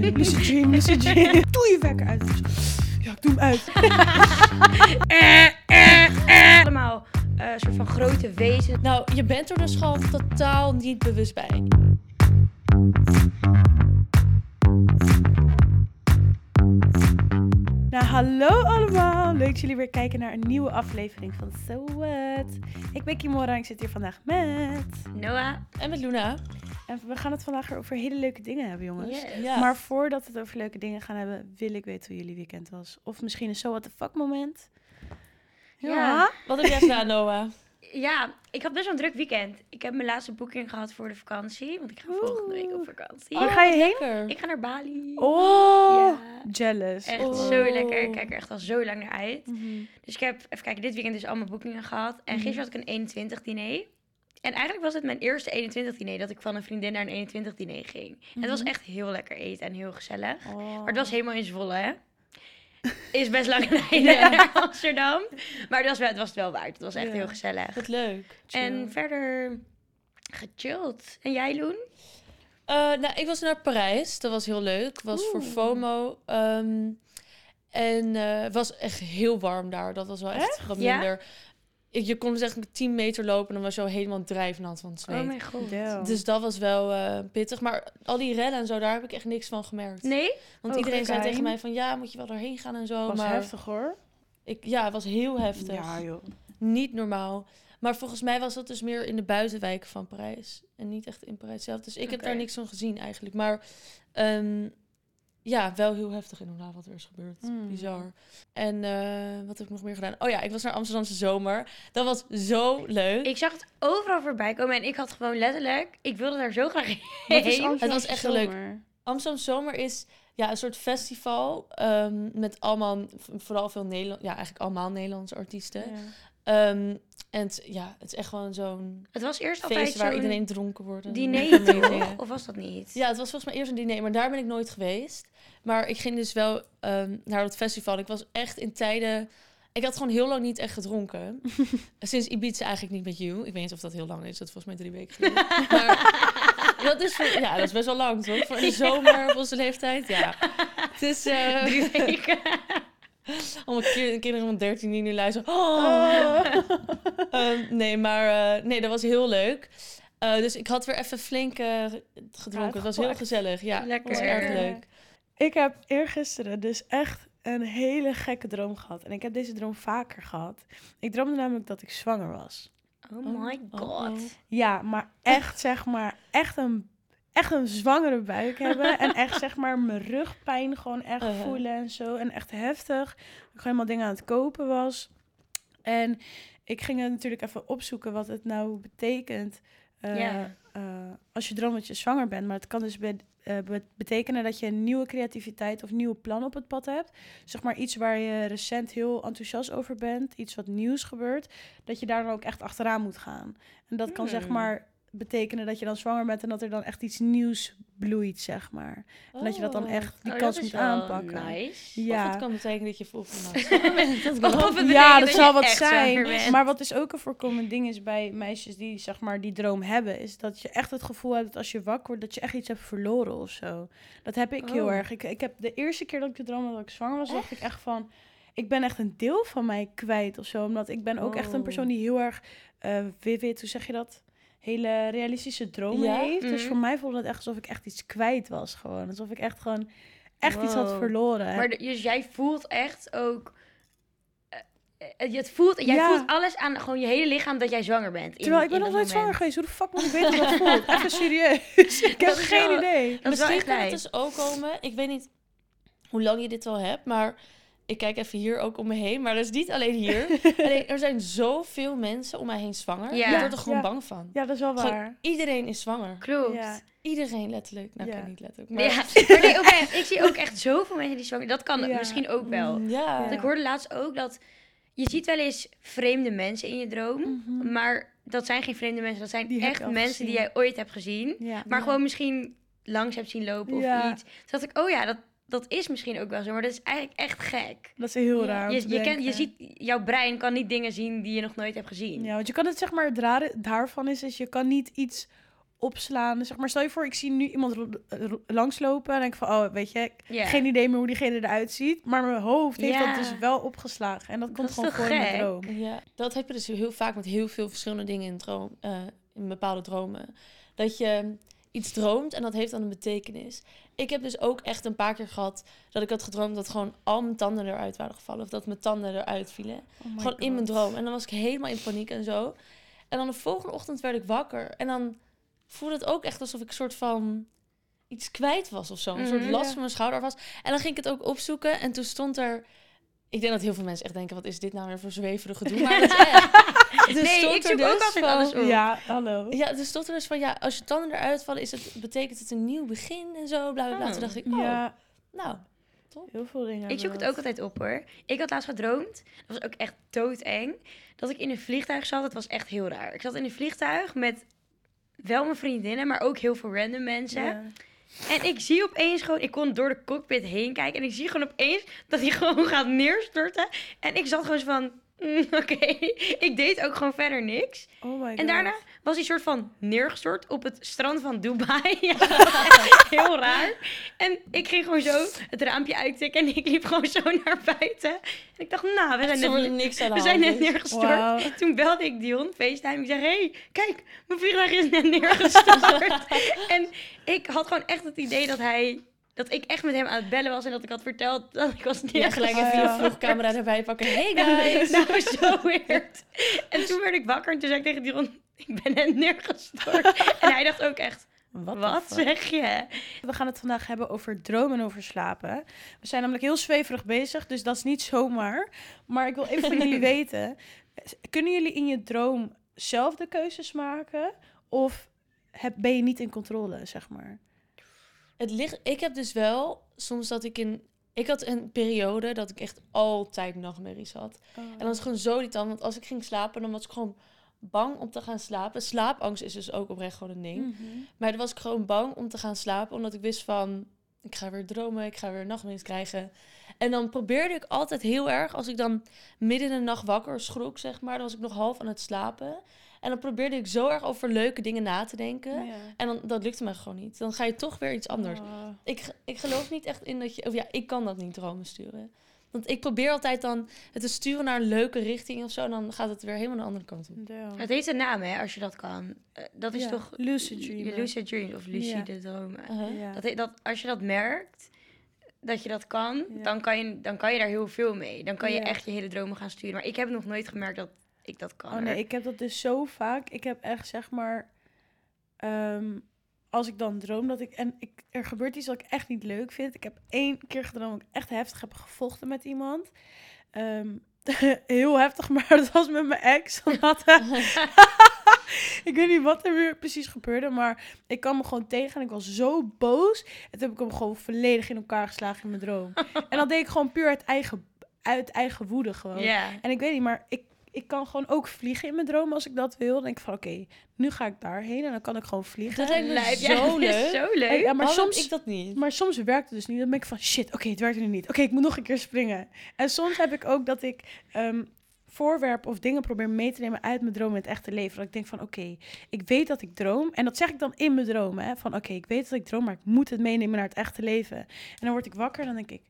Lucid dream, lucid dream. Doe je wekker uit. Ja, ik doe hem uit. Allemaal eh, een soort van grote wezen. Nou, je bent er dus gewoon totaal niet bewust bij. Nou, hallo allemaal. Leuk dat jullie weer kijken naar een nieuwe aflevering van So What. Ik ben Kimora en ik zit hier vandaag met... Noah. En met Luna. En we gaan het vandaag over hele leuke dingen hebben, jongens. Yes. Maar voordat we het over leuke dingen gaan hebben, wil ik weten hoe jullie weekend was. Of misschien een So What the fuck moment. Ja. Ja. Wat heb jij gedaan, Noah? Ja, ik had best wel een druk weekend. Ik heb mijn laatste boeking gehad voor de vakantie. Want ik ga volgende week op vakantie. Waar ga je heen? Ik ga naar Bali. Oh, Ja. jealous. Echt Oh. zo lekker. Ik kijk er echt al zo lang naar uit. Mhm. Dus ik heb, even kijken, dit weekend dus al mijn boekingen gehad. En Mhm. gisteren had ik een 21 diner. En eigenlijk was het mijn eerste 21 diner dat ik van een vriendin naar een 21 diner ging. En het was Mhm. echt heel lekker eten en heel gezellig. Oh. Maar het was helemaal in Zwolle, hè? Is best lang rijden Ja. naar Amsterdam. Maar het was, wel, het was het wel waard. Het was echt Ja. heel gezellig. Wat leuk. En verder gechilled. En jij, Loen? Eh, nou, ik was naar Parijs. Dat was heel leuk. was voor. FOMO. Ehm, en eh, het was echt heel warm daar. Dat was wel echt wat Ja? minder. Ik, je kon dus echt 10 meter lopen en dan was je al helemaal drijfnat van het zweet. Oh mijn god. Dus dat was wel eh, pittig. Maar al die rellen en zo, daar heb ik echt niks van gemerkt. Nee? Want Oh, iedereen zei tegen mij van, ja, moet je wel doorheen gaan en zo. was maar heftig hoor. Ik, ja, het was heel heftig. Ja, joh. Niet normaal. Maar volgens mij was dat dus meer in de buitenwijken van Parijs. En niet echt in Parijs zelf. Dus ik heb daar niks van gezien eigenlijk. Maar ehm, ja, wel heel heftig inderdaad wat er is gebeurd. Mm. Bizar. En eh, wat heb ik nog meer gedaan? Oh ja, ik was naar Amsterdamse zomer. Dat was zo leuk. Ik zag het overal voorbij komen en ik had gewoon letterlijk... Ik wilde daar zo graag heen. Is Het was echt leuk. zomer? Amsterdam Zomer is ja, een soort festival ehm, met allemaal, vooral veel Nederland, ja, eigenlijk allemaal Nederlandse artiesten. Ja. Ehm, en het, ja, het is echt gewoon zo'n Het was eerst altijd feest waar iedereen dronken wordt. diner, toch? Of was dat niet? Ja, het was volgens mij eerst een diner, maar daar ben ik nooit geweest. Maar ik ging dus wel ehm, naar dat festival. Ik was echt in tijden... Ik had gewoon heel lang niet echt gedronken. Sinds Ibiza eigenlijk niet met you. Ik weet niet of dat heel lang is. Dat volgens mij drie weken geleden. maar dat is, voor- ja, dat is best wel lang, toch? Voor de zomer, op onze leeftijd, ja. Het is... eh, Drie weken. allemaal ki- kinderen van 13 die nu luisteren. Oh. Ehm, nee, maar eh, nee, dat was heel leuk. Eh, dus ik had weer even flink eh, gedronken. het was heel gezellig. Ja, Lekker. was erg leuk. Ik heb eergisteren dus echt een hele gekke droom gehad. En ik heb deze droom vaker gehad. Ik droomde namelijk dat ik zwanger was. Oh my Oh, god. oh. Ja, maar echt zeg maar, echt een, echt een zwangere buik hebben. En echt zeg maar mijn rugpijn gewoon echt Uh-huh. voelen en zo. En echt heftig. Dat ik gewoon helemaal dingen aan het kopen was. En ik ging het natuurlijk even opzoeken wat het nou betekent. eh, Ja. eh, als je droomt dat je zwanger bent. Maar het kan dus be- eh, be- betekenen dat je een nieuwe creativiteit of nieuwe plan op het pad hebt. Zeg maar iets waar je recent heel enthousiast over bent. Iets wat nieuws gebeurt. Dat je daar dan ook echt achteraan moet gaan. En dat kan zeg Hmm. maar betekenen dat je dan zwanger bent en dat er dan echt iets nieuws bloeit, zeg maar. En dat je dat dan Oh. echt die Oh, kans dat is moet aanpakken. Nice. Of Ja. het kan betekenen dat je volgende maand dat kan Of ook. het Ja, dat je zal wat zijn. Maar wat dus ook een voorkomend ding is bij meisjes die zeg maar die droom hebben, is dat je echt het gevoel hebt dat als je wakker wordt, dat je echt iets hebt verloren of zo. Dat heb ik heel Oh. erg. Ik, ik heb de eerste keer dat ik de droom had dat ik zwanger was, dacht ik echt van, ik ben echt een deel van mij kwijt of zo. Omdat ik ben ook echt een persoon die heel erg eh vivid, hoe zeg je dat? Hele realistische dromen Ja? heeft. Dus Mhm. voor mij voelde het echt alsof ik echt iets kwijt was gewoon. Alsof ik echt gewoon echt iets had verloren. Maar de- dus jij voelt echt ook... eh, eh, je het voelt, jij Ja. voelt alles aan gewoon je hele lichaam dat jij zwanger bent. in- Terwijl ik ben nog nooit zwanger geweest. Hoe de fuck moet ik weten hoe dat voelt? Even serieus. Ik heb geen wel- idee. Misschien kan het dus ook komen. Ik weet niet hoe lang je dit al hebt, maar ik kijk even hier ook om me heen. Maar dat is niet alleen hier. alleen, er zijn zoveel mensen om mij heen zwanger. Ja. Je wordt er gewoon Ja. bang van. Ja, dat is wel Gewoon waar. iedereen is zwanger. Klopt. Ja. Iedereen letterlijk. Nou, Ja. oké, niet letterlijk. Maar Ja, maar nee, ik zie ook echt zoveel mensen die zwanger Dat kan Ja. misschien ook wel. Mm, ja. Want ik hoorde laatst ook dat je ziet wel eens vreemde mensen in je droom. Mhm. Maar dat zijn geen vreemde mensen. Dat zijn Die echt mensen die jij ooit hebt gezien. Ja. Maar Ja. gewoon misschien langs hebt zien lopen of Ja. iets. Toen dacht ik, oh ja, dat, dat is misschien ook wel zo. Maar dat is eigenlijk echt gek. Dat is heel Ja. raar om Je, te je, kent, je ziet, jouw brein kan niet dingen zien die je nog nooit hebt gezien. Ja, want je kan het zeg maar, het rare daarvan is, is je kan niet iets opslaan. Zeg maar, stel je voor, ik zie nu iemand langslopen en denk ik van, oh, weet je, geen idee meer hoe diegene eruit ziet. Maar mijn hoofd heeft dat dus wel opgeslagen. En dat komt gewoon voor in mijn droom. Ja, dat heb je dus heel vaak met heel veel verschillende dingen in, droom, eh, in bepaalde dromen. Dat je iets droomt en dat heeft dan een betekenis. Ik heb dus ook echt een paar keer gehad dat ik had gedroomd dat gewoon al mijn tanden eruit waren gevallen. Of dat mijn tanden eruit vielen. Oh gewoon in mijn droom. En dan was ik helemaal in paniek en zo. En dan de volgende ochtend werd ik wakker. En dan voelde het ook echt alsof ik een soort van iets kwijt was of zo. Een soort Mhm. last Ja. van mijn schouder was. En dan ging ik het ook opzoeken. En toen stond er... Ik denk dat heel veel mensen echt denken, wat is dit nou weer voor zweverig gedoe? Maar het is echt. Nee, ik zoek ook dus altijd van- alles op. Ja, hallo. Ja, er stond er dus van, ja, als je tanden eruit vallen, is het, betekent het een nieuw begin en zo, bla bla bla. Oh. Toen dacht ik, oh, Ja, nou, heel veel dingen. Ik zoek het ook altijd op hoor. Ik had laatst gedroomd. Dat was ook echt doodeng. Dat ik in een vliegtuig zat. Het was echt heel raar. Ik zat in een vliegtuig met wel mijn vriendinnen, maar ook heel veel random mensen. Ja. En ik zie opeens gewoon, ik kon door de cockpit heen kijken. En ik zie gewoon opeens dat hij gewoon gaat neerstorten. En ik zat gewoon zo van, mm, oké. Ik deed ook gewoon verder niks. Oh my god. En daarna was hij soort van neergestort op het strand van Dubai. Ja, heel raar. En ik ging gewoon zo het raampje uittikken en ik liep gewoon zo naar buiten. En ik dacht, nou, we zijn net, niks aan we zijn net neergestort. Toen belde ik Dion, FaceTime. Ik zeg, hey, kijk, mijn vliegtuig is net neergestort. en ik had gewoon echt het idee dat hij... Dat ik echt met hem aan het bellen was en dat ik had verteld dat ik was Ja, neergestort. gelijk Oh, even ja. je vlogcamera erbij pakken. Hey guys! nou, zo weird. En toen werd ik wakker en toen zei ik tegen Dion, ik ben net neergestort. en hij dacht ook echt, wat zeg je? We gaan het vandaag hebben over dromen en over slapen. We zijn namelijk heel zweverig bezig, dus dat is niet zomaar. Maar ik wil even van jullie weten: kunnen jullie in je droom zelf de keuzes maken? Of heb, ben je niet in controle, zeg maar? Het ligt, ik heb dus wel soms dat ik in... Ik had een periode dat ik echt altijd nachtmerries had. En dat was gewoon zo irritant, want als ik ging slapen, dan was ik gewoon bang om te gaan slapen. Slaapangst is dus ook oprecht gewoon een ding. Mhm. Maar dan was ik gewoon bang om te gaan slapen, omdat ik wist van... Ik ga weer dromen, ik ga weer nachtmerries krijgen. En dan probeerde ik altijd heel erg, als ik dan midden in de nacht wakker schrok, zeg maar... dan was ik nog half aan het slapen. En dan probeerde ik zo erg over leuke dingen na te denken. Ja. En dan, dat lukte me gewoon niet. Dan ga je toch weer iets anders. Oh. Ik, ik geloof niet echt in dat je... Of ja, ik kan dat niet dromen sturen. Want ik probeer altijd dan het te sturen naar een leuke richting of zo. En dan gaat het weer helemaal de andere kant op. Damn. Het heeft een naam, hè, als je dat kan. Eh, dat is Ja, toch... lucid Je dreamen. lucid dreams of lucide dromen. Ja. Dat, dat, als je dat merkt, dat je dat kan, Ja. dan, kan je, dan kan je daar heel veel mee. Dan kan je Ja. echt je hele dromen gaan sturen. Maar ik heb nog nooit gemerkt dat ik dat kan. Oh nee, ik heb dat dus zo vaak. Ik heb echt zeg maar. ehm, als ik dan droom dat ik. En ik, er gebeurt iets wat ik echt niet leuk vind. Ik heb één keer gedroomd dat ik echt heftig heb gevochten met iemand. Ehm, heel heftig, maar dat was met mijn ex. Omdat, ik weet niet wat er weer precies gebeurde, maar ik kwam me gewoon tegen en ik was zo boos. En toen heb ik hem gewoon volledig in elkaar geslagen in mijn droom. en dat deed ik gewoon puur uit eigen, uit eigen woede gewoon. En ik weet niet, maar ik, ik kan gewoon ook vliegen in mijn droom als ik dat wil. Dan denk ik van, oké, nu ga ik daarheen en dan kan ik gewoon vliegen. Dat lijkt me zo is leuk. zo leuk. Hey, ja, maar Waarom soms, ik dat niet? maar soms werkt het dus niet. Dan ben ik van, shit, oké, het werkt nu niet. Oké, ik moet nog een keer springen. En soms heb ik ook dat ik ehm, voorwerpen of dingen probeer mee te nemen uit mijn droom in het echte leven. Dat ik denk van, oké, ik weet dat ik droom. En dat zeg ik dan in mijn droom, hè. Van, oké, ik weet dat ik droom, maar ik moet het meenemen naar het echte leven. En dan word ik wakker en dan denk ik,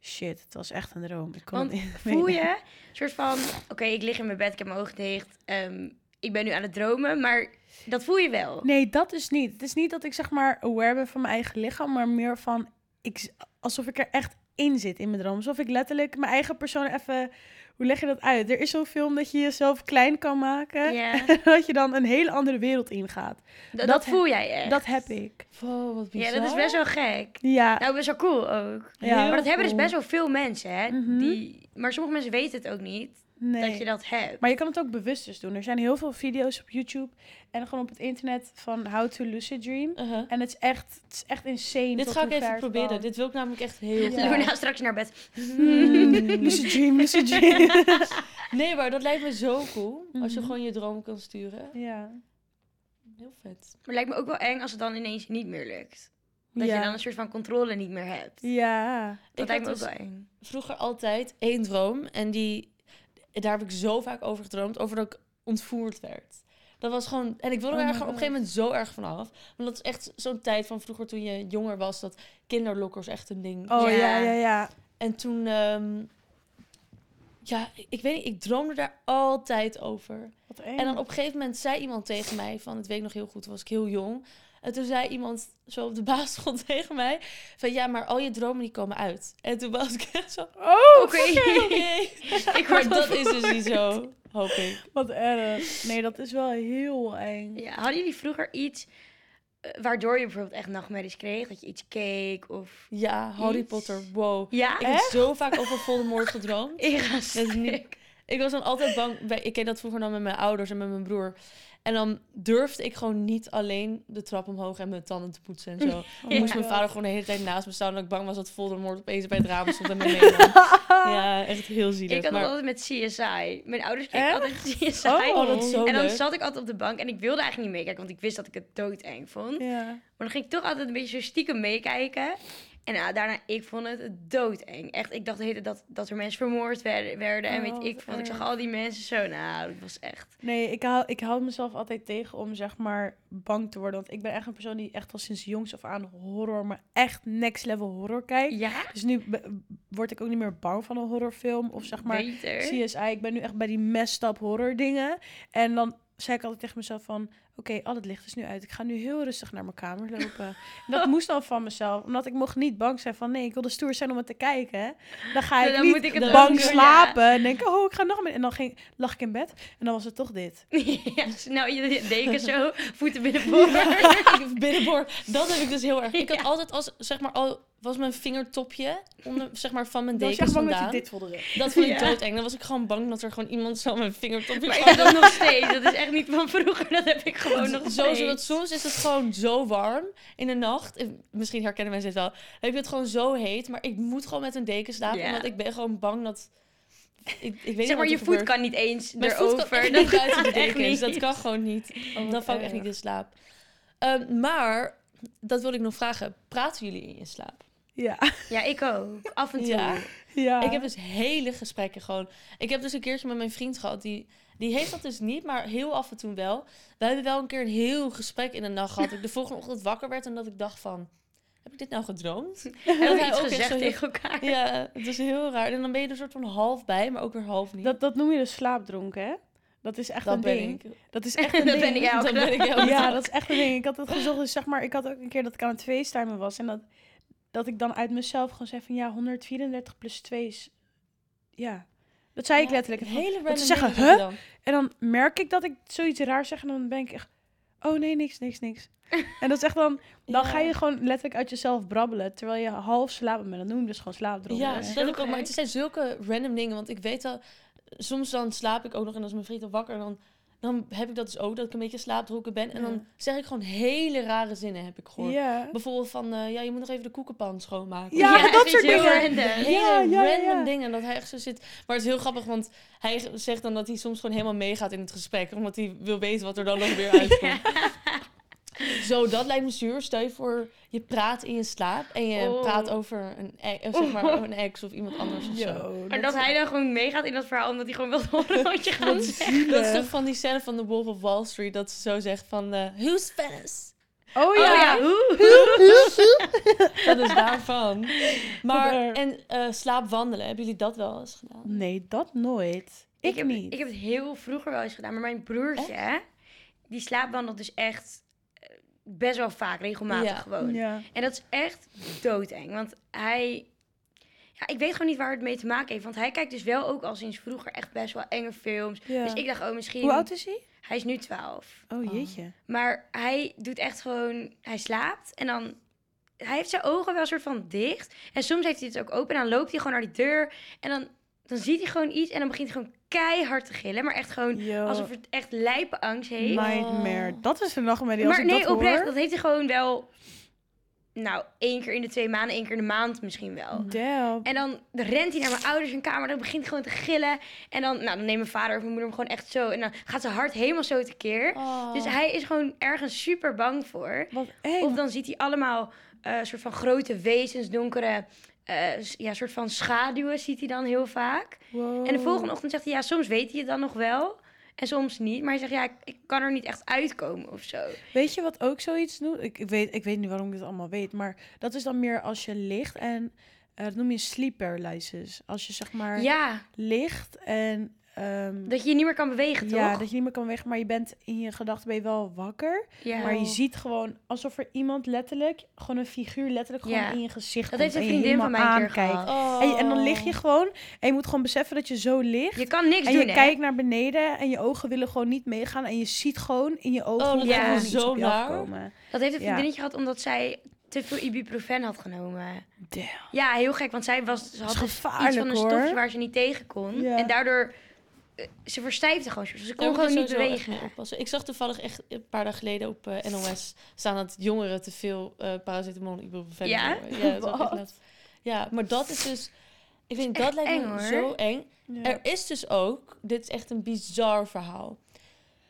shit, het was echt een droom. Ik kon Want het Voel je een soort van, oké, ik lig in mijn bed, ik heb mijn ogen dicht. ehm, ik ben nu aan het dromen, maar dat voel je wel. Nee, dat is niet. Het is niet dat ik zeg maar aware ben van mijn eigen lichaam, maar meer van ik, alsof ik er echt in zit in mijn droom. Alsof ik letterlijk mijn eigen persoon even. Hoe leg je dat uit? Er is zo'n film dat je jezelf klein kan maken. En dat je dan een hele andere wereld ingaat. dat, Dat dat he- voel jij echt. Dat heb ik. Wow, wat bizar. Ja, dat is best wel gek. Ja. Nou, best wel cool ook. Ja. maar dat hebben dus best wel veel mensen, hè. Mhm. Die, maar sommige mensen weten het ook niet, nee. dat je dat hebt. Maar je kan het ook bewust dus doen. Er zijn heel veel video's op YouTube en gewoon op het internet van how to lucid dream. Uh-huh. En het is echt, het is echt insane. Dit ga ik even proberen. kan. Dit wil ik namelijk echt heel Ja. Luna straks naar bed. Mm, lucid dream, lucid dream. Nee, maar dat lijkt me zo cool. Als je Mhm. gewoon je droom kan sturen. ja. Heel vet. Maar het lijkt me ook wel eng als het dan ineens niet meer lukt. Dat ja. je dan een soort van controle niet meer hebt. Ja. Dat Ik lijkt me ook dus- wel eng. Vroeger altijd één droom. En die, daar heb ik zo vaak over gedroomd. Over dat ik ontvoerd werd. Dat was gewoon... En ik wilde Oh er op een gegeven moment zo erg van af. Want dat is echt zo'n tijd van vroeger toen je jonger was... dat kinderlokkers echt een ding Oh ja, Ja. ja, ja. En toen, ehm, ja, ik, weet niet, ik droomde daar altijd over. En dan op een gegeven moment zei iemand tegen mij, van het weet ik nog heel goed, was ik heel jong. En toen zei iemand zo op de basisschool tegen mij, van ja, maar al je dromen die komen uit. En toen was ik echt zo, Oh, Oké. oké. Ik Maar dat is dus niet zo, hoop ik. wat erg. Nee, dat is wel heel eng. Ja, hadden jullie vroeger iets eh, waardoor je bijvoorbeeld echt nachtmerries kreeg? Dat je iets keek of... Ja, Harry Iets? Potter, wow. Ja? Ik heb zo vaak over Voldemort gedroomd. Ik ga. Ik was dan altijd bang. bij- Ik ken dat vroeger dan met mijn ouders en met mijn broer. En dan durfde ik gewoon niet alleen de trap omhoog en mijn tanden te poetsen en zo. Dan Oh moest my mijn vader gewoon de hele tijd naast me staan. Dat ik bang was dat Voldemort opeens bij het raam stond en me meenam. Ja, echt heel zielig. Ik had maar... altijd met CSI. Mijn ouders keken altijd CSI. Oh, dat is zo en dan leuk. zat ik altijd op de bank en ik wilde eigenlijk niet meekijken, want ik wist dat ik het doodeng vond. Ja. Maar dan ging ik toch altijd een beetje zo stiekem meekijken. En nou, daarna, ik vond het doodeng. Echt, ik dacht de hele dat, dat er mensen vermoord werden, werden en Oh, weet ik wat. Ik zag al die mensen zo, nou, dat was echt... Nee, ik hou, ik hou mezelf altijd tegen om zeg maar bang te worden. Want ik ben echt een persoon die echt al sinds jongs af aan horror, maar echt next level horror kijkt. Ja, Dus nu word ik ook niet meer bang van een horrorfilm. Of zeg maar beter. CSI. Ik ben nu echt bij die messed up horror dingen. En dan zei ik altijd tegen mezelf van... Oké, al het licht is nu uit. Ik ga nu heel rustig naar mijn kamer lopen. En dat moest dan van mezelf. Omdat ik mocht niet bang zijn van... Nee, ik wilde stoer zijn om het te kijken. Dan ga ik Dan niet moet ik het bang doen, ja. slapen. En denk oh, ik ga nog meer. En dan ging, lag ik in bed. En dan was het toch dit. ja, nou, je deken zo, voeten binnenboord. binnenboord. Dat heb ik dus heel erg. Ik had Ja. altijd als, zeg maar, al was mijn vingertopje onder, zeg maar, van mijn dekens echt bang dat je vandaan. dit voelde. Dat vond ik Ja. doodeng. Dan was ik gewoon bang dat er gewoon iemand zo mijn vingertopje Maar ik dat nog steeds. Dat is echt niet van vroeger. Dat heb ik gewoon nog Zo, steeds. zodat soms is het gewoon zo warm in de nacht. Eh, Misschien herkennen mensen dit wel. Dan heb je het gewoon zo heet, maar ik moet gewoon met een deken slapen. Ja. Omdat ik ben gewoon bang dat... Ik, ik weet niet Zeg maar, je voet gebeurt. kan niet eens Mijn voet erover. kan echt Dat niet buiten de dekens. Dat niet. kan gewoon niet. wat Dan val ik echt erg. niet in slaap. Ehm, maar, dat wil ik nog vragen. Praten jullie in je slaap? Ja. Ja, ik ook. Af en toe. Ja. ja. Ik heb dus hele gesprekken gewoon. Ik heb dus een keertje met mijn vriend gehad. Die, die heeft dat dus niet, maar heel af en toe wel. We hebben wel een keer een heel gesprek in de nacht gehad. Dat ik de volgende ochtend wakker werd en dat ik dacht van... Heb ik dit nou gedroomd? Hebben hij we iets ook echt gezegd heel- tegen elkaar? Ja, het is heel raar. En dan ben je er soort van half bij, maar ook weer half niet. Dat, dat noem je dus slaapdronken, hè? Dat is echt Dat een ding. ik. Dat is echt een Dat ding. ben ik elke Dat ben ik elke Ja, dat is echt een ding. Ik had het gezocht. Dus zeg maar, ik had ook een keer dat ik aan het facetimen was. En dat, dat ik dan uit mezelf gewoon zei van ja, 134 plus 2 is... Ja, dat zei ik letterlijk. En, Hele random te zeggen, huh? dan. en dan merk ik dat ik zoiets raar zeg. En dan ben ik echt, oh nee, niks, niks, niks. en dat is echt dan, dan Ja. ga je gewoon letterlijk uit jezelf brabbelen. Terwijl je half slapen bent. Dat noem je dus gewoon slaapdronken. Ja, dat ik ook. Maar het zijn zulke random dingen. Want ik weet al, soms dan slaap ik ook nog en als mijn vriend al wakker, dan, dan heb ik dat dus ook, dat ik een beetje slaapdronken ben. En Ja. dan zeg ik gewoon hele rare zinnen, heb ik gehoord. Ja. Bijvoorbeeld van, eh, ja, je moet nog even de koekenpan schoonmaken. Ja, dat soort dingen. random. Hele Ja, ja. random dingen. Dat hij echt zo zit. Maar het is heel grappig, want hij zegt dan dat hij soms gewoon helemaal meegaat in het gesprek. Omdat hij wil weten wat er dan nog weer uitkomt. Zo, dat lijkt me zuur. Stel je voor, je praat in je slaap en je Oh. praat over een, e- eh, zeg maar, een ex of iemand anders of zo. Yo, Maar dat hij dan gewoon meegaat in dat verhaal, omdat hij gewoon wil horen wat je gaat zeggen. Dat is toch van die scène van The Wolf of Wall Street, dat ze zo zegt van, eh who's Venice? Oh Oh ja. ja, hoe? Dat is daarvan. Maar, en eh slaapwandelen, hebben jullie dat wel eens gedaan? Nee, dat nooit. Ik, heb, niet. Ik heb het heel vroeger wel eens gedaan, maar mijn broertje, die slaapwandelt dus echt best wel vaak, regelmatig Ja. gewoon. Ja. En dat is echt doodeng, want hij... Ja, ik weet gewoon niet waar het mee te maken heeft, want hij kijkt dus wel ook al sinds vroeger echt best wel enge films. Ja. Dus ik dacht, oh misschien... Hoe oud is hij? Hij is nu 12. Oh Oh. jeetje. Maar hij doet echt gewoon... Hij slaapt en dan... Hij heeft zijn ogen wel een soort van dicht. En soms heeft hij het ook open en dan loopt hij gewoon naar die deur. En dan, dan ziet hij gewoon iets en dan begint hij gewoon keihard te gillen. Maar echt gewoon Yo. alsof het echt lijpe angst heeft. Nightmare. Dat is een nachtmerrie als maar ik nee, dat oprecht, hoor. dat heeft hij gewoon wel... Nou, één keer in de twee maanden, één keer in de maand misschien wel. Damn. En dan rent hij naar mijn ouders hun kamer. Dan begint hij gewoon te gillen. En dan, nou, dan neemt mijn vader of mijn moeder hem gewoon echt zo. En dan gaat zijn hart helemaal zo tekeer. Oh. Dus hij is gewoon ergens super bang voor. Wat eng. Of dan ziet hij allemaal eh soort van grote wezens, donkere, s- ja, soort van schaduwen ziet hij dan heel vaak. Wow. En de volgende ochtend zegt hij, ja, soms weet hij het dan nog wel. en soms niet. Maar hij zegt, ja, ik, ik kan er niet echt uitkomen of zo. Weet je wat ook zoiets doet? Ik, ik, weet, ik weet niet waarom ik dit allemaal weet, maar dat is dan meer als je ligt en eh, dat noem je sleep paralysis. Als je zeg maar Ja, ligt en ehm, dat je je niet meer kan bewegen, toch? ja, dat je niet meer kan weg, maar je bent in je gedachten ben je wel wakker. Ja. Maar je Oh. ziet gewoon alsof er iemand letterlijk, gewoon een figuur letterlijk gewoon Ja. in je gezicht Dat komt heeft een en je vriendin van mij helemaal een keer aankijkt. gehad. En, je- en dan lig je Oh. gewoon en je moet gewoon beseffen dat je zo ligt. Je kan niks en doen, je hè? kijkt naar beneden en je ogen willen gewoon niet meegaan. En je ziet gewoon in je ogen Oh, dat er iets zo je afkomen. Dat heeft een Ja. vriendinnetje gehad omdat zij te veel ibuprofen had genomen. Damn. Ja, heel gek, want zij was, ze had dus iets van een hoor. stofje waar ze niet tegen kon. Ja. En daardoor, ze verstijfde gewoon. Dus ze kon gewoon niet bewegen. Ik zag toevallig echt een paar dagen geleden op eh, NOS staan dat jongeren te veel eh paracetamol en ibuprofen Ja? Ja, dat ja, maar dat is dus... Ik vind dat lijkt eng, me hoor. zo eng. Ja. Er is dus ook, dit is echt een bizar verhaal.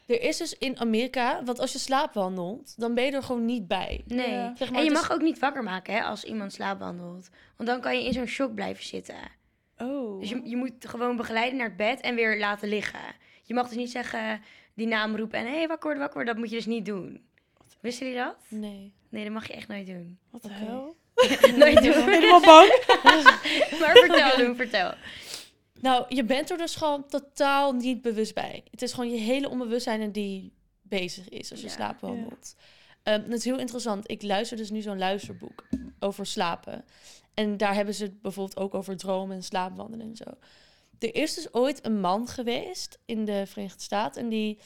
Er is dus in Amerika, want als je slaapwandelt, dan ben je er gewoon niet bij. Nee. Ja. Zeg maar, en je het mag ook niet wakker maken hè, als iemand slaapwandelt. Want dan kan je in zo'n shock blijven zitten. Oh. Dus je, je moet gewoon begeleiden naar het bed en weer laten liggen. Je mag dus niet zeggen die naam roepen en hé, hey, wakker worden, wakker worden. Dat moet je dus niet doen. Wisten jullie dat? Nee. Nee, dat mag je echt nooit doen. Wat de hel? nooit doen. Helemaal bang? maar vertel, doen, vertel. Nou, je bent er dus gewoon totaal niet bewust bij. Het is gewoon je hele onbewustzijn die bezig is als je Ja. slaapwandelt. Ehm, dat is heel interessant. Ik luister dus nu zo'n luisterboek over slapen. En daar hebben ze het bijvoorbeeld ook over dromen en slaapwandelen en zo. Er is dus ooit een man geweest in de Verenigde Staten en die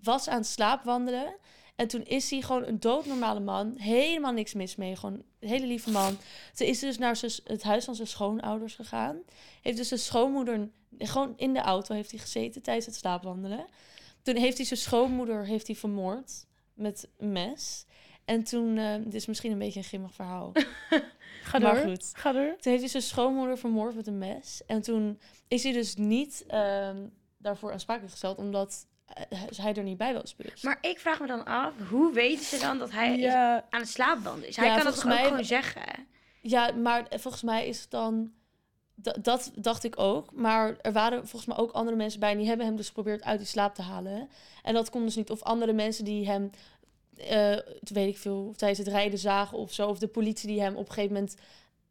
was aan het slaapwandelen. En toen is hij gewoon een doodnormale man. Helemaal niks mis mee. Gewoon een hele lieve man. Toen is dus naar het huis van zijn schoonouders gegaan. Heeft dus zijn schoonmoeder... Gewoon in de auto heeft hij gezeten tijdens het slaapwandelen. Toen heeft hij zijn schoonmoeder heeft hij vermoord met een mes. En toen... eh, dit is misschien een beetje een grimmig verhaal. Ga Maar door. goed. Ga door. Toen heeft hij zijn schoonmoeder vermoord met een mes. En toen is hij dus niet ehm, daarvoor aansprakelijk gesteld... omdat eh, hij er niet bij was. Dus. Maar ik vraag me dan af, hoe weten ze dan dat hij Ja, aan het slaapwandelen is? Hij Ja, kan ook mij- gewoon zeggen? Ja, maar volgens mij is het dan... da- dat dacht ik ook. Maar er waren volgens mij ook andere mensen bij... en die hebben hem dus geprobeerd uit die slaap te halen. En dat kon dus niet. Of andere mensen die hem... eh, weet ik veel, tijdens het rijden zagen of zo. Of de politie die hem op een gegeven moment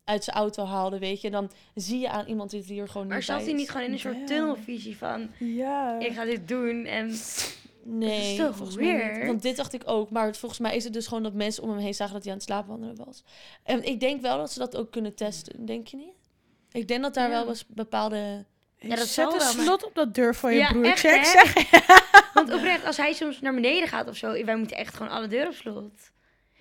uit zijn auto haalde, weet je. Dan zie je aan iemand die er gewoon Maar niet zat bij hij is. niet gewoon in een soort tunnelvisie van... ja. Ik ga dit doen en... Nee, toch volgens mij niet. Want dit dacht ik ook. Maar het- volgens mij is het dus gewoon dat mensen om hem heen zagen dat hij aan het slaapwandelen was. En ik denk wel dat ze dat ook kunnen testen. Denk je niet? Ik denk dat daar Ja. wel eens bepaalde... Ja, dat Zet een wel, maar- slot op dat deur van je Ja, broertje. echt, ik zeg Want oprecht, als hij soms naar beneden gaat of zo... Wij moeten echt gewoon alle deuren op slot.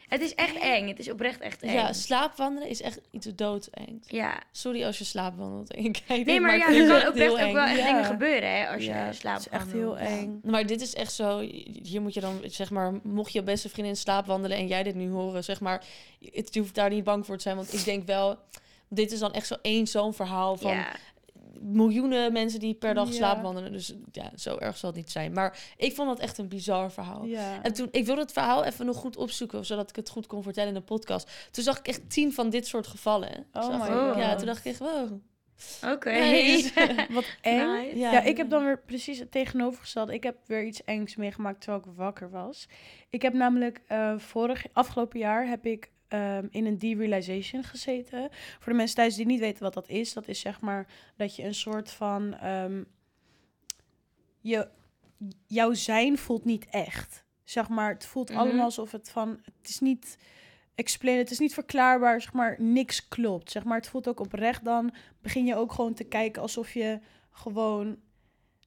Het is echt eng. Het is oprecht echt eng. Ja, slaapwandelen is echt iets doodeng. Ja. Sorry als je slaapwandelt en je kijkt. Nee, maar ja, er het kan echt oprecht heel ook wel echt Ja. dingen gebeuren, hè, als Ja, je het slaapt. is echt heel eng. Maar dit is echt zo, hier moet je dan, zeg maar, mocht je beste vriendin slaapwandelen en jij dit nu horen, zeg maar, het, je hoeft daar niet bang voor te zijn. Want ik denk wel, dit is dan echt zo één zo'n verhaal van Ja. Miljoenen mensen die per dag Ja. slaapwandelen. Dus ja, zo erg zal het niet zijn. Maar ik vond dat echt een bizar verhaal. Ja. En toen, ik wilde het verhaal even nog goed opzoeken, zodat ik het goed kon vertellen in de podcast. Toen zag ik echt tien van dit soort gevallen. Oh my God. Ja, toen dacht ik echt, wow. Oké. Nee, dus- Wat eng. Nice. Ja, ik heb dan weer precies het tegenovergestelde. Ik heb weer iets engs meegemaakt terwijl ik wakker was. Ik heb namelijk eh, vorig, afgelopen jaar heb ik ehm, in een derealization gezeten. Voor de mensen thuis die niet weten wat dat is, dat is zeg maar dat je een soort van ehm, je, jouw zijn voelt niet echt. Zeg maar, het voelt Mhm. allemaal alsof het van, het is niet explain, het is niet verklaarbaar, zeg maar, niks klopt. Zeg maar, het voelt ook oprecht dan begin je ook gewoon te kijken alsof je gewoon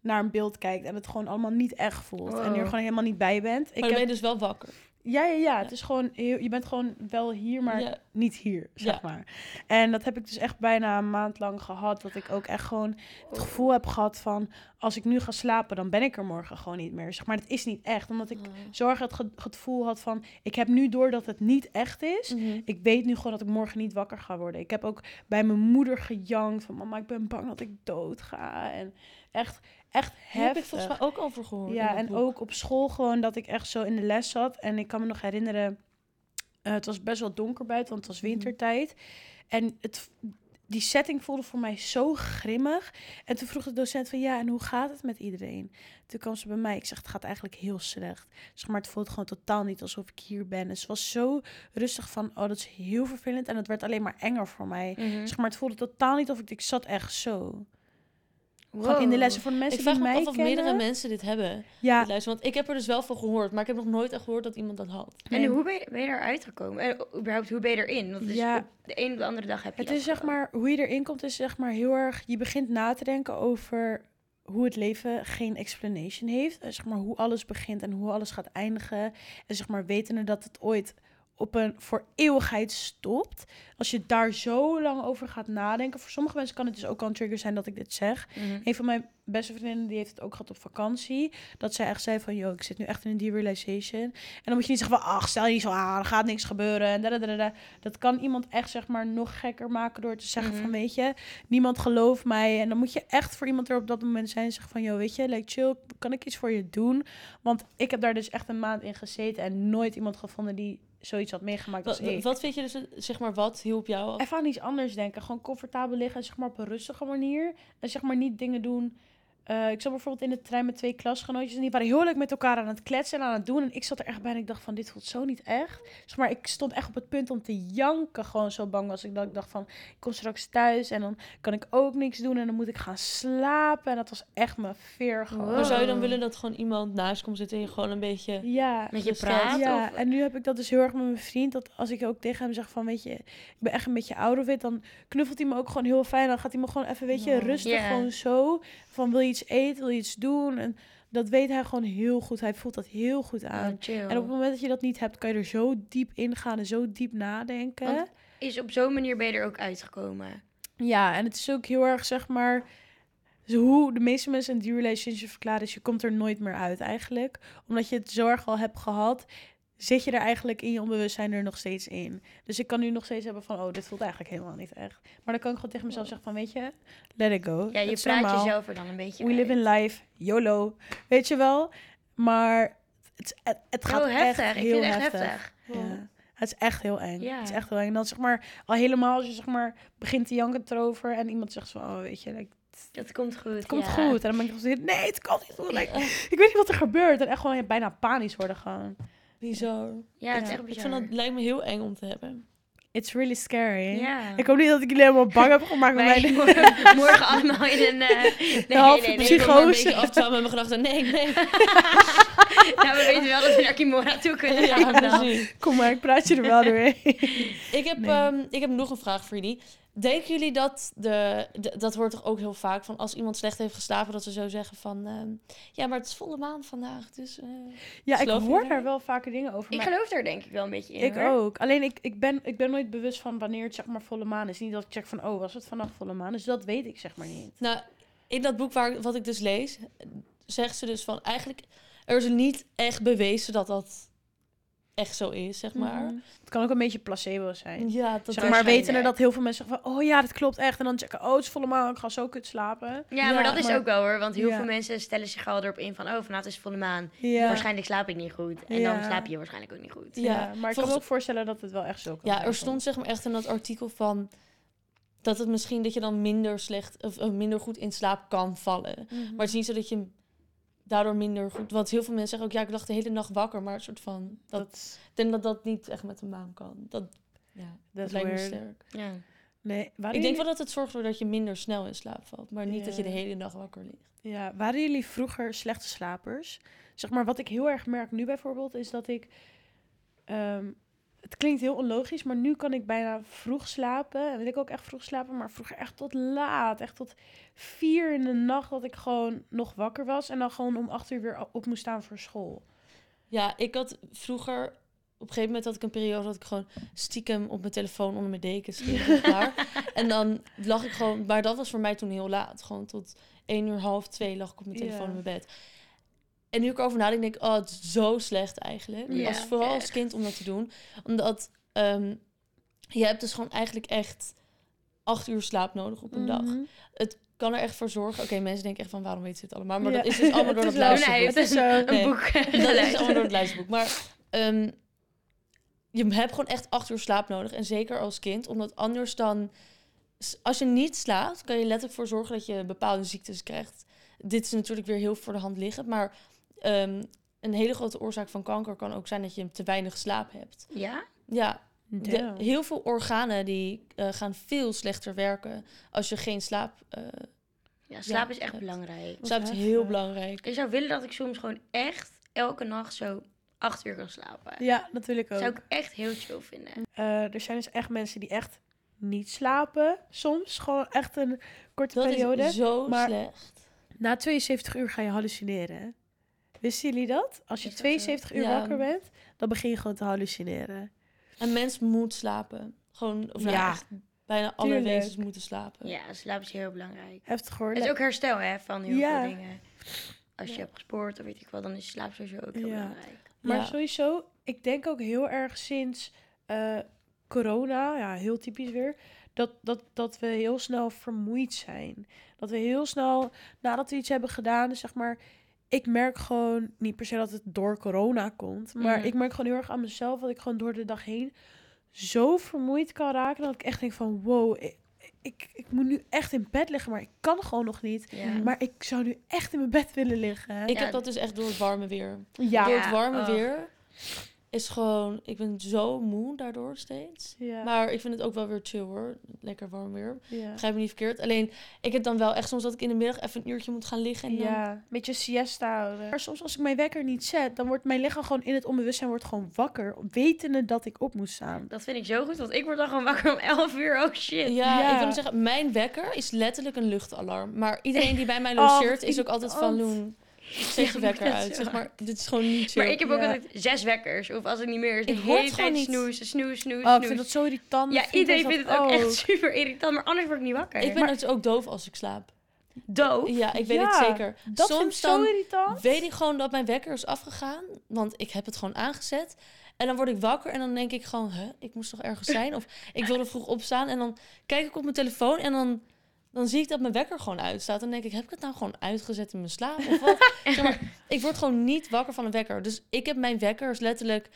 naar een beeld kijkt en het gewoon allemaal niet echt voelt en je er gewoon helemaal niet bij bent. Maar Ik dan ben je dus wel wakker. Ja, ja, ja, het is gewoon heel, je bent gewoon wel hier, maar Ja. niet hier, zeg Ja. maar. En dat heb ik dus echt bijna een maand lang gehad, dat ik ook echt gewoon het gevoel heb gehad van als ik nu ga slapen, dan ben ik er morgen gewoon niet meer. Zeg maar, het is niet echt, omdat ik zo erg het ge- gevoel had van ik heb nu door dat het niet echt is. Mhm. Ik weet nu gewoon dat ik morgen niet wakker ga worden. Ik heb ook bij mijn moeder gejankt van mama, ik ben bang dat ik dood ga. En echt, echt heb ik volgens mij ook over gehoord. Ja, en boek. ook op school gewoon dat ik echt zo in de les zat. En ik kan me nog herinneren, eh, het was best wel donker buiten, want het was Mhm. wintertijd. En het, die setting voelde voor mij zo grimmig. En toen vroeg de docent van ja, en hoe gaat het met iedereen? Toen kwam ze bij mij. Ik zeg, het gaat eigenlijk heel slecht. Zeg maar, het voelt gewoon totaal niet alsof ik hier ben. En ze was zo rustig van, oh, dat is heel vervelend. En het werd alleen maar enger voor mij. Mhm. Zeg maar, het voelde totaal niet of ik, ik zat echt zo. Gewoon in de lessen voor de mensen Ik vraag die me mij af of meerdere mensen dit hebben. Ja, dit luisteren. Want ik heb er dus wel van gehoord, maar ik heb nog nooit echt gehoord dat iemand dat had. En Nee. hoe ben je, ben je eruit gekomen? En überhaupt, hoe ben je erin? Want dus Ja. de een op de andere dag heb je Het is zeg maar, hoe je erin komt, is zeg maar heel erg. Je begint na te denken over hoe het leven geen explanation heeft. En zeg maar hoe alles begint en hoe alles gaat eindigen. En zeg maar wetende dat het ooit op een voor eeuwigheid stopt. Als je daar zo lang over gaat nadenken. Voor sommige mensen kan het dus ook al een trigger zijn dat ik dit zeg. Mhm. Een van mijn beste vriendinnen die heeft het ook gehad op vakantie. Dat zij echt zei van, yo, ik zit nu echt in een derealization. En dan moet je niet zeggen van, ach, stel je niet zo aan, er gaat niks gebeuren. En dadadadada. Dat kan iemand echt, zeg maar, nog gekker maken door te zeggen Mhm. van, weet je, niemand gelooft mij. En dan moet je echt voor iemand er op dat moment zijn en zeggen van, yo, weet je, like, chill, kan ik iets voor je doen? Want ik heb daar dus echt een maand in gezeten en nooit iemand gevonden die zoiets had meegemaakt als Wat, ik. wat vind je dus, zeg maar, wat hielp jou? af? Even aan iets anders denken. Gewoon comfortabel liggen, zeg maar op een rustige manier. En zeg maar niet dingen doen. Eh, ik zat bijvoorbeeld in de trein met twee klasgenootjes en die waren heel leuk met elkaar aan het kletsen en aan het doen. En ik zat er echt bij en ik dacht van, dit voelt zo niet echt. Zeg maar, ik stond echt op het punt om te janken. Gewoon zo bang was ik dat ik dacht van, ik kom straks thuis en dan kan ik ook niks doen. En dan moet ik gaan slapen. En dat was echt mijn veer gewoon. Wow. Maar zou je dan willen dat gewoon iemand naast komt zitten en je gewoon een beetje... Ja, Met je praat? ja, of- en nu heb ik dat dus heel erg met mijn vriend. Dat als ik ook tegen hem zeg van, weet je, ik ben echt een beetje out of it. Dan knuffelt hij me ook gewoon heel fijn. Dan gaat hij me gewoon even, weet je, rustig gewoon zo. Van, wil je iets eten, wil je iets doen? En dat weet hij gewoon heel goed. Hij voelt dat heel goed aan. Oh. En op het moment dat je dat niet hebt, kan je er zo diep in gaan en zo diep nadenken. Want- Is op zo'n manier ben je er ook uitgekomen. Ja, en het is ook heel erg, zeg maar... zo hoe de meeste mensen een dear relationship verklaren is... je komt er nooit meer uit eigenlijk. Omdat je het zo erg al hebt gehad... zit je er eigenlijk in je onbewustzijn er nog steeds in. Dus ik kan nu nog steeds hebben van... oh, dit voelt eigenlijk helemaal niet echt. Maar dan kan ik gewoon tegen mezelf zeggen van... weet je, let it go. Ja, je praat normaal. jezelf er dan een beetje We live in life, YOLO. Weet je wel? Maar het, het, het gaat Heel heftig. echt ik heel vind het echt heftig. heftig. Ja. Het is echt heel eng. Ja. Het is echt heel eng. En dan zeg maar, al helemaal als je zeg maar begint te janken erover en iemand zegt van, oh weet je, like, Het komt goed. het komt ja. goed. En dan ben ik zo, nee, het kan niet goed. Like, ik weet niet wat er gebeurt. En echt gewoon bijna panisch worden gewoon. Bizar. Ja, het is echt Ik vind dat lijkt me heel eng om te hebben. It's really scary. Ja. Ik hoop niet dat ik jullie helemaal bang heb gemaakt Wij mijn... morgen, morgen allemaal in een... eh nee, halve nee, nee, Ik Psychose. beetje afdwalen met mijn gedachten. Nee, nee. Nou, we weten wel dat we naar Kimora toe kunnen. Ja, precies. Kom maar, ik praat je er wel doorheen. Ik heb, Nee. ehm, ik heb nog een vraag voor jullie. Denken jullie dat de, de- dat hoort toch ook heel vaak van als iemand slecht heeft geslapen dat ze zo zeggen van ehm, ja maar het is volle maan vandaag dus eh, Ja, ik hoor daar? wel vaker dingen over. Ik maar geloof daar denk ik wel een beetje in. ik hoor. ook. Alleen ik, ik, ben, ik ben nooit bewust van wanneer het zeg maar volle maan is. Niet dat ik check van, oh, was het vannacht volle maan? Dus dat weet ik zeg maar niet. nou in dat boek waar wat ik dus lees zegt ze dus van eigenlijk er is niet echt bewezen dat dat echt zo is zeg maar Mhm. Het kan ook een beetje placebo zijn. ja dat zeg maar weten er dat heel veel mensen zeggen van, oh ja, dat klopt echt. En dan checken, oh, het is volle maan, ik ga zo kut slapen. Ja, Ja, maar dat is ook wel hoor. Want heel Ja. veel mensen stellen zich al erop in van... Oh, vanavond is volle maan. Ja, Waarschijnlijk slaap ik niet goed. En Ja. dan slaap je waarschijnlijk ook niet goed. Ja, ja, maar ik kan volgens- me ook voorstellen dat het wel echt zo kan ja zijn er stond zeg maar echt in dat artikel van dat het misschien dat je dan minder slecht of eh, minder goed in slaap kan vallen Mhm. Maar het is niet zo dat je daardoor minder goed... Want heel veel mensen zeggen ook, ja, ik lag de hele nacht wakker. Maar een soort van... Dat, dat, ik denk dat dat niet echt met de maan kan. Dat, ja, dat lijkt me sterk. Ja. nee, waren Ik denk jullie, wel dat het zorgt doordat je minder snel in slaap valt. Maar niet dat je de hele dag wakker ligt. ja, waren jullie vroeger slechte slapers? Zeg maar, wat ik heel erg merk nu bijvoorbeeld, is dat ik... ehm, het klinkt heel onlogisch, maar nu kan ik bijna vroeg slapen. En wil ik ook echt vroeg slapen, maar vroeger echt tot laat. Echt tot vier in de nacht dat ik gewoon nog wakker was. En dan gewoon om acht uur weer op moest staan voor school. Ja, ik had vroeger... Op een gegeven moment had ik een periode dat ik gewoon stiekem op mijn telefoon onder mijn zeg maar. en dan lag ik gewoon... Maar dat was voor mij toen heel laat. Gewoon tot één uur, half twee lag ik op mijn telefoon in mijn bed. En nu ik erover nadenk, denk ik, oh, het is zo slecht eigenlijk. Ja, als, vooral als kind om dat te doen. Omdat ehm, je hebt dus gewoon eigenlijk echt acht uur slaap nodig op een dag. Mhm. Het kan er echt voor zorgen. Oké, mensen denken echt van, waarom weet ze het allemaal? Maar Ja. dat is dus allemaal door Het luisterboek. heeft Het is een, Nee. boek Dat is allemaal door het luisterboek. Maar ehm, je hebt gewoon echt acht uur slaap nodig. En zeker als kind, omdat anders dan als je niet slaapt, kan je letterlijk voor zorgen dat je bepaalde ziektes krijgt. Dit is natuurlijk weer heel voor de hand liggend, maar ehm, een hele grote oorzaak van kanker kan ook zijn dat je te weinig slaap hebt. Ja? Ja, de- heel veel organen die eh, gaan veel slechter werken als je geen slaap. eh Ja, slaap Ja, is echt het- belangrijk. slaap is heel belangrijk. Ik zou willen dat ik soms gewoon echt elke nacht zo acht uur kan slapen. Ja, dat wil ik ook. zou ik echt heel chill vinden. Eh, er zijn dus echt mensen die echt niet slapen. Soms gewoon echt een korte Dat periode. is zo maar- slecht. Na 72 uur ga je hallucineren. Wisten jullie dat? Als je Is dat zo? 72 uur Ja. wakker bent, dan begin je gewoon te hallucineren. Een mens moet slapen. Gewoon, of nou, Ja, echt bijna alle wezens moeten slapen. Ja, slaap is heel belangrijk. Heftig hoor. Het is ook herstel hè, van heel Ja. veel dingen. Als je Ja. hebt gesport of weet ik wel, dan is slaap sowieso ook heel Ja. belangrijk. Maar Ja. sowieso, ik denk ook heel erg sinds eh, corona, ja, heel typisch weer, dat, dat, dat we heel snel vermoeid zijn. Dat we heel snel, nadat we iets hebben gedaan, dus zeg maar, ik merk gewoon, niet per se dat het door corona komt, maar Mhm. ik merk gewoon heel erg aan mezelf dat ik gewoon door de dag heen zo vermoeid kan raken, dat ik echt denk van, wow, ik, ik, ik moet nu echt in bed liggen, maar ik kan gewoon nog niet. Mhm. Maar ik zou nu echt in mijn bed willen liggen. Ik Ja. heb dat dus echt door het warme weer. ja. Door het warme oh. weer is gewoon... Ik ben zo moe daardoor steeds. ja. Maar ik vind het ook wel weer chill hoor. Lekker warm weer. ja. Begrijp me niet verkeerd. Alleen, ik heb dan wel echt soms dat ik in de middag even een uurtje moet gaan liggen. En dan, Ja, een beetje siesta houden. Maar soms als ik mijn wekker niet zet, dan wordt mijn lichaam gewoon in het onbewustzijn wordt gewoon wakker, wetende dat ik op moet staan. Dat vind ik zo goed, want ik word dan gewoon wakker om 11 uur. Oh shit. Ja, Ja. ik wil zeggen, mijn wekker is letterlijk een luchtalarm. Maar iedereen die bij mij Oh, logeert is ook altijd van irritant. Loen. Je Ja, wekker uit. Zeg maar, dit is gewoon niet chill. Maar ik heb ook Ja. altijd zes wekkers. Of als het niet meer is, de Ik hele word gewoon tijd niet- snoezen, snoezen, snoezen, Oh, ik vind dat zo irritant. Ja, iedereen vindt het ook echt super irritant, maar anders word ik niet wakker. Ik ben dus ook doof als ik slaap. doof. Ja, ik weet Ja, het zeker. Dat vind ik Soms zo dan irritant. weet ik gewoon dat mijn wekker is afgegaan. Want ik heb het gewoon aangezet. En dan word ik wakker en dan denk ik gewoon... Huh, ik moest toch ergens zijn? Of ik wilde vroeg opstaan. En dan kijk ik op mijn telefoon en dan... Dan zie ik dat mijn wekker gewoon uitstaat. Dan denk ik, heb ik het nou gewoon uitgezet in mijn slaap? Of wat? zeg maar, ik word gewoon niet wakker van een wekker. Dus ik heb mijn wekkers letterlijk...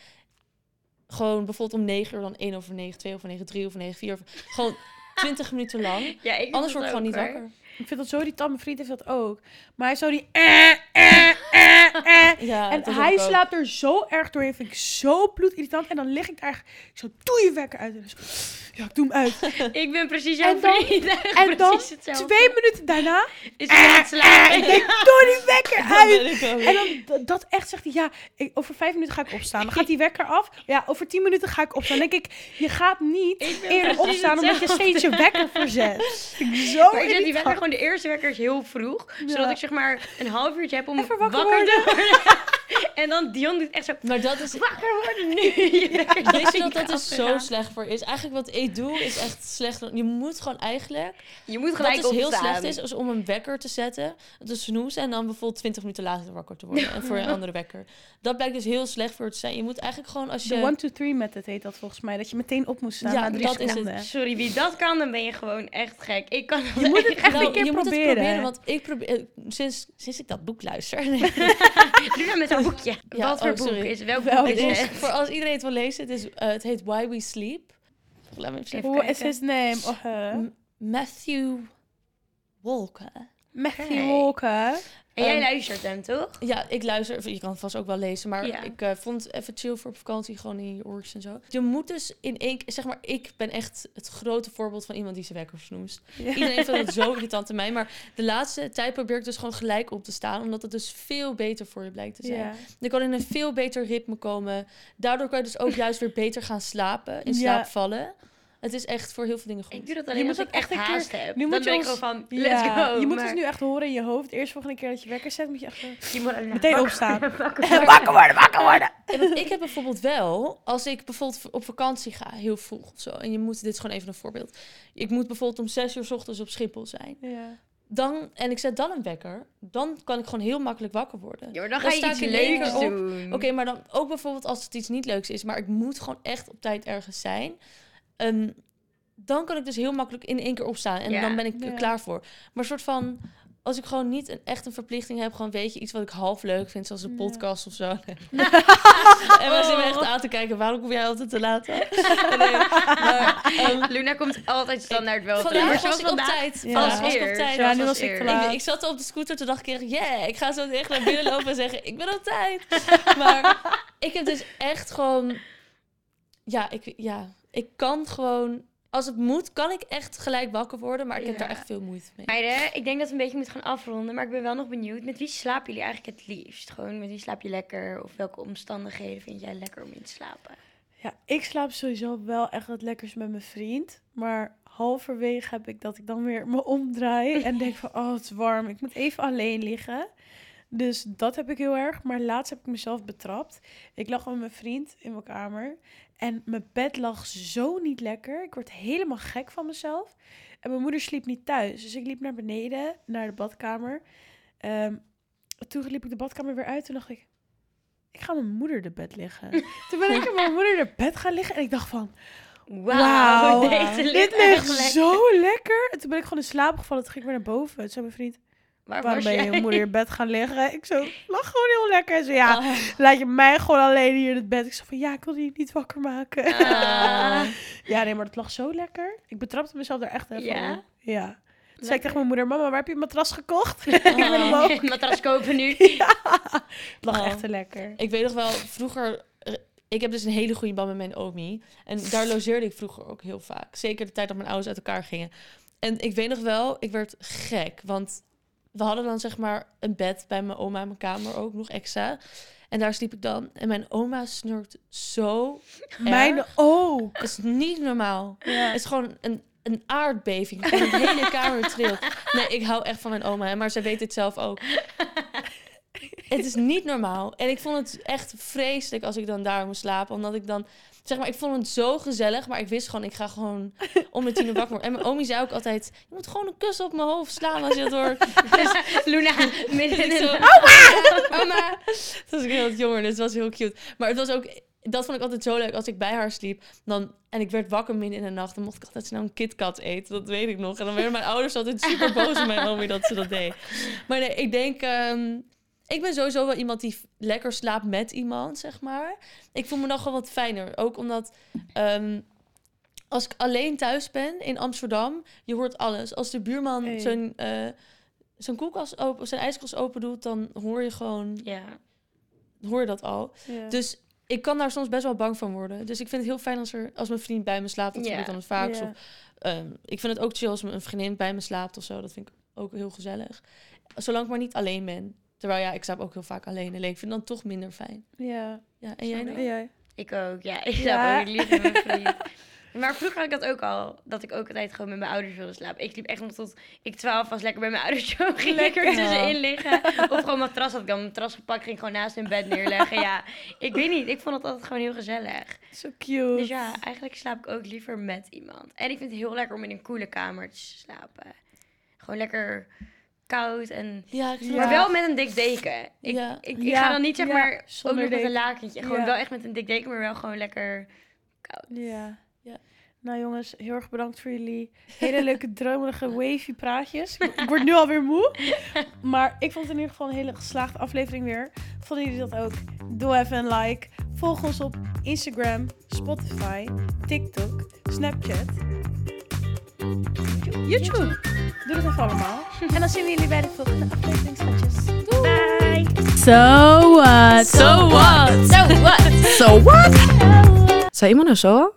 Gewoon bijvoorbeeld om 9 uur, dan 1 over 9, 2 over 9, 3 over 9, 4 over... Gewoon 20 minuten lang. Ja, ik Anders word ik gewoon niet wakker. Ik vind dat zo irritant. Mijn vriend heeft dat ook. Maar hij zou die... eh, eh, eh, eh. Ja, En hij slaapt er zo erg doorheen. Vind ik zo bloedirritant. En dan lig ik daar... Ik zo, doe je wekker uit. En dan zo, ja, ik doe hem uit. Ik ben precies jouw En dan- vriend. En dan twee minuten daarna... Is hij aan het slapen? Ik denk, doe die wekker uit. En dan dat echt zegt hij, ja, ik, over vijf minuten ga ik opstaan. Dan gaat die wekker af. Ja, over tien minuten ga ik opstaan. Dan denk ik, je gaat niet eerder opstaan omdat je steeds je wekker verzet. Ik zo Maar ik zet die wekker gewoon de eerste wekker is heel vroeg. Ja. Zodat ik zeg maar een half uurtje heb om wakker te worden. en dan Dion doet echt zo, Maar dat is... wakker worden nu. Is Weet je dat dat is zo slecht voor is? Eigenlijk wat ik doe is echt slecht. Je moet gewoon eigenlijk... Je moet Wat gelijk dus heel slecht is, is om een wekker te zetten, te snoezen en dan bijvoorbeeld 20 minuten later wakker te worden. En voor een andere wekker. Dat blijkt dus heel slecht voor het zijn. Je moet eigenlijk gewoon als je... De 1, 2, 3 method heet dat volgens mij. Dat je meteen op moest staan Ja, na drie dat is het. Sorry, wie dat kan, dan ben je gewoon echt gek. Ik kan Je moet het echt Nou, een keer je moet het proberen. proberen, want ik probeer... Sinds, sinds ik dat boek luister... Nee, Doe dat met een boekje. Ja, Wat voor oh, boek is welk Welk boek is het is, voor als iedereen het wil lezen, het, is, eh, het heet Why We Sleep. Laat me even zeggen. What is his name? Oh, uh, Matthew Walker. Matthew Oké. Walker. En jij Ehm, luistert hem, toch? Ja, ik luister. Je kan vast ook wel lezen. Maar Ja. ik eh, vond het even chill voor op vakantie. Gewoon in je oortjes en zo. Je moet dus in één keer... Zeg maar, ik ben echt het grote voorbeeld van iemand die zijn wekker snoest. Iedereen vindt het zo irritant aan mij. Maar de laatste tijd probeer ik dus gewoon gelijk op te staan. Omdat het dus veel beter voor je blijkt te zijn. Ja. Je kan in een veel beter ritme komen. Daardoor kan je dus ook juist weer beter gaan slapen. In slaap vallen. Het is echt voor heel veel dingen goed. Ik doe dat Je alleen moet als ik echt een keer- haast heb. nu dan moet je ben ik van, let's Ja, go. je moet maar dus nu echt horen in je hoofd. Eerst volgende keer dat je wekker zet, moet je echt zo... je moet Meteen wakker- opstaan. wakker worden, wakker worden! En ik heb bijvoorbeeld wel, als ik bijvoorbeeld op vakantie ga, heel vroeg of zo. En je moet, dit is gewoon even een voorbeeld. Ik moet bijvoorbeeld om zes uur 's ochtends op Schiphol zijn. Ja. Dan, en ik zet dan een wekker. Dan kan ik gewoon heel makkelijk wakker worden. Ja, maar dan Dan ga je iets leuks op. doen. Oké, maar dan ook bijvoorbeeld als het iets niet leuks is. Maar ik moet gewoon echt op tijd ergens zijn. Ehm, dan kan ik dus heel makkelijk in één keer opstaan. En Ja. dan ben ik er Ja. klaar voor. Maar soort van, als ik gewoon niet een, echt een verplichting heb, gewoon weet je, iets wat ik half leuk vind, zoals een Ja. podcast of zo. en we zitten me echt aan te kijken, waarom kom jij altijd te laat? nee, maar, ehm, Luna komt altijd standaard wel. vandaag Maar was ik op tijd. Ja. Vandaag was ik op tijd. Ja, nu was was ik Ik, laat. ik zat op de scooter, toen dacht ik yeah, ik ga zo echt naar binnen lopen en zeggen, ik ben op tijd. Maar ik heb dus echt gewoon, ja, ik, ja, ik kan gewoon, als het moet, kan ik echt gelijk wakker worden, maar ik heb Ja. daar echt veel moeite mee. Meiden, ik denk dat we een beetje moeten gaan afronden, maar ik ben wel nog benieuwd. Met wie slapen jullie eigenlijk het liefst? Gewoon met wie slaap je lekker? Of welke omstandigheden vind jij lekker om in te slapen? Ja, ik slaap sowieso wel echt het lekkerst met mijn vriend. Maar halverwege heb ik dat ik dan weer me omdraai en denk van, oh, het is warm. Ik moet even alleen liggen. Dus dat heb ik heel erg. Maar laatst heb ik mezelf betrapt. Ik lag met mijn vriend in mijn kamer. En mijn bed lag zo niet lekker. Ik word helemaal gek van mezelf. En mijn moeder sliep niet thuis. Dus ik liep naar beneden, naar de badkamer. Ehm, toen liep ik de badkamer weer uit. Toen dacht ik, ik ga mijn moeder de bed liggen. Toen ben ik met mijn moeder de bed gaan liggen. En ik dacht van, Wauw, deze dit ligt zo lekker. En toen ben ik gewoon in slaap gevallen. Toen ging ik weer naar boven. Toen zei mijn vriend, Waar waarom ben je je moeder in je bed gaan liggen? Ik zo, lag gewoon heel lekker. En ze, ja, Ah. laat je mij gewoon alleen hier in het bed. Ik zei van, ja, ik wil die niet wakker maken. Ah. Ja, nee, maar het lag zo lekker. Ik betrapte mezelf daar echt even Ja? op. Ja. Toen zei ik tegen mijn moeder, mama, waar heb je een matras gekocht? ik ben hem Oh. ook. Matras kopen nu. Het lag Oh. echt te lekker. Ik weet nog wel, vroeger... eh, Ik heb dus een hele goede band met mijn omi. En daar logeerde ik vroeger ook heel vaak. Zeker de tijd dat mijn ouders uit elkaar gingen. En ik weet nog wel, ik werd gek. Want we hadden dan zeg maar een bed bij mijn oma in mijn kamer ook, nog extra. En daar sliep ik dan. En mijn oma snurkt zo Mijn erg. ook. Het is niet normaal. Ja. Het is gewoon een, een aardbeving. Gewoon de hele kamer trilt. Nee, ik hou echt van mijn oma, maar zij weet het zelf ook. Het is niet normaal. En ik vond het echt vreselijk als ik dan daar moest slapen. Omdat ik dan... Zeg maar, ik vond het zo gezellig. Maar ik wist gewoon, ik ga gewoon om de tien wakker worden. En mijn omi zei ook altijd... Je moet gewoon een kus op mijn hoofd slaan als je dat hoort. Luna, midden in! Oma! Toen was ik heel jonger, dus het was heel cute. Maar het was ook... Dat vond ik altijd zo leuk. Als ik bij haar sliep dan, en ik werd wakker midden in de nacht... dan mocht ik altijd snel een KitKat eten. Dat weet ik nog. En dan werden mijn ouders altijd super boos op mijn omi dat ze dat deed. Maar nee, ik denk... ehm, ik ben sowieso wel iemand die lekker slaapt met iemand, zeg maar. Ik voel me nog wel wat fijner. Ook omdat... ehm, als ik alleen thuis ben in Amsterdam, je hoort alles. Als de buurman Hey. zo'n eh, zijn koelkast open, zijn ijskast open doet, dan hoor je gewoon, Ja. hoor je dat al. Ja. Dus ik kan daar soms best wel bang van worden. Dus ik vind het heel fijn als er, als mijn vriend bij me slaapt. Dat Ja. gebeurt dan het vaakst. Ja. Of, ehm, ik vind het ook chill als een vriendin bij me slaapt of zo. Dat vind ik ook heel gezellig. Zolang ik maar niet alleen ben. Terwijl ja, ik slaap ook heel vaak alleen. Alleen ik vind het dan toch minder fijn. Ja. Ja, en jij En nog? jij? Ik ook, ja. Ik Ja. slaap ook liever met mijn vriend. Maar vroeger had ik dat ook al. Dat ik ook altijd gewoon met mijn ouders wilde slapen. Ik liep echt nog tot ik 12 was lekker bij mijn ouders. Zo ging lekker Ja. tussenin liggen. Of gewoon matras had ik dan mijn matras gepakt. Ging gewoon naast hun bed neerleggen. Ja, ik weet niet. Ik vond het altijd gewoon heel gezellig. Zo cute. Dus ja, eigenlijk slaap ik ook liever met iemand. En ik vind het heel lekker om in een koele kamer te slapen. Gewoon lekker koud en... Ja, ik vind Ja. Maar wel met een dik deken. Ik, Ja. ik, ik Ja, ga dan niet zeg ja, maar ook zonder nog met een lakentje. Gewoon Ja. wel echt met een dik deken, maar wel gewoon lekker koud. Ja. Ja. Nou jongens, heel erg bedankt voor jullie hele leuke, dromerige, wavy praatjes. Ik, ik word nu alweer moe. Maar ik vond het in ieder geval een hele geslaagde aflevering weer. Vonden jullie dat ook? Doe even een like. Volg ons op Instagram, Spotify, TikTok, Snapchat. YouTube. Doe dat even allemaal. En dan zien we jullie bij de volgende aflevering, schatjes. Bye! So what? So what? So what? So what? Zei iemand nou zo?